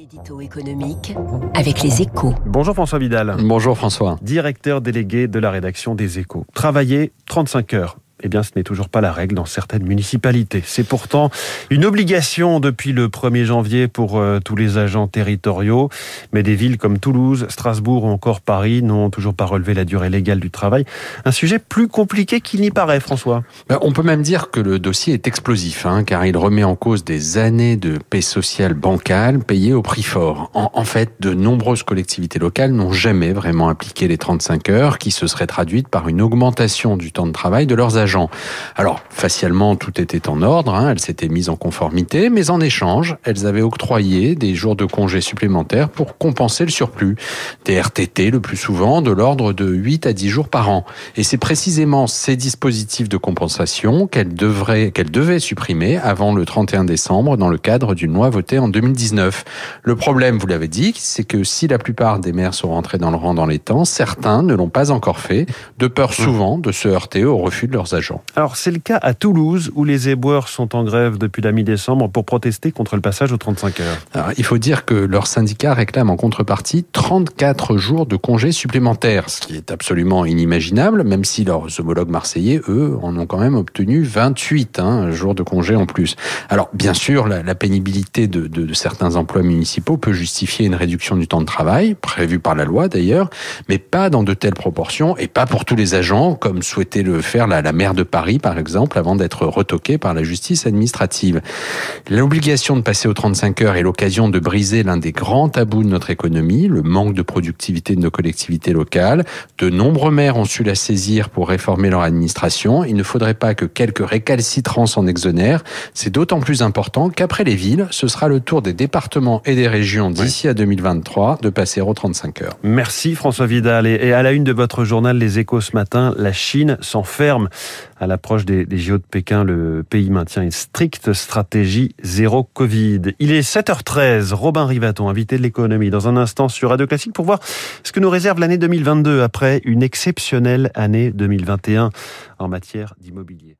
L'édito économique avec les échos. Bonjour François Vidal. Bonjour François. Directeur délégué de la rédaction des échos. Travailler 35 heures eh bien, ce n'est toujours pas la règle dans certaines municipalités. C'est pourtant une obligation depuis le 1er janvier pour euh, tous les agents territoriaux. Mais des villes comme Toulouse, Strasbourg ou encore Paris n'ont toujours pas relevé la durée légale du travail. Un sujet plus compliqué qu'il n'y paraît, François. Ben, on peut même dire que le dossier est explosif, hein, car il remet en cause des années de paix sociale bancale payées au prix fort. En, en fait, de nombreuses collectivités locales n'ont jamais vraiment appliqué les 35 heures, qui se seraient traduites par une augmentation du temps de travail de leurs agents. Alors, facialement, tout était en ordre, hein, elles s'étaient mises en conformité, mais en échange, elles avaient octroyé des jours de congés supplémentaires pour compenser le surplus. Des RTT, le plus souvent, de l'ordre de 8 à 10 jours par an. Et c'est précisément ces dispositifs de compensation qu'elles devraient, qu'elles devaient supprimer avant le 31 décembre dans le cadre d'une loi votée en 2019. Le problème, vous l'avez dit, c'est que si la plupart des maires sont rentrés dans le rang dans les temps, certains ne l'ont pas encore fait, de peur souvent de se heurter au refus de leurs agents. Alors c'est le cas à Toulouse où les éboueurs sont en grève depuis la mi-décembre pour protester contre le passage aux 35 heures. Alors, il faut dire que leur syndicat réclame en contrepartie 34 jours de congés supplémentaires, ce qui est absolument inimaginable, même si leurs homologues marseillais, eux, en ont quand même obtenu 28 hein, jours de congés en plus. Alors bien sûr, la, la pénibilité de, de, de certains emplois municipaux peut justifier une réduction du temps de travail, prévue par la loi d'ailleurs, mais pas dans de telles proportions et pas pour tous les agents, comme souhaitait le faire la, la maire de Paris, par exemple, avant d'être retoqué par la justice administrative. L'obligation de passer aux 35 heures est l'occasion de briser l'un des grands tabous de notre économie, le manque de productivité de nos collectivités locales. De nombreux maires ont su la saisir pour réformer leur administration. Il ne faudrait pas que quelques récalcitrants s'en exonèrent. C'est d'autant plus important qu'après les villes, ce sera le tour des départements et des régions d'ici à 2023 de passer aux 35 heures. Merci François Vidal. Et à la une de votre journal Les Échos ce matin, la Chine s'enferme. À l'approche des, JO de Pékin, le pays maintient une stricte stratégie zéro Covid. Il est 7h13. Robin Rivaton, invité de l'économie, dans un instant sur Radio Classique pour voir ce que nous réserve l'année 2022 après une exceptionnelle année 2021 en matière d'immobilier.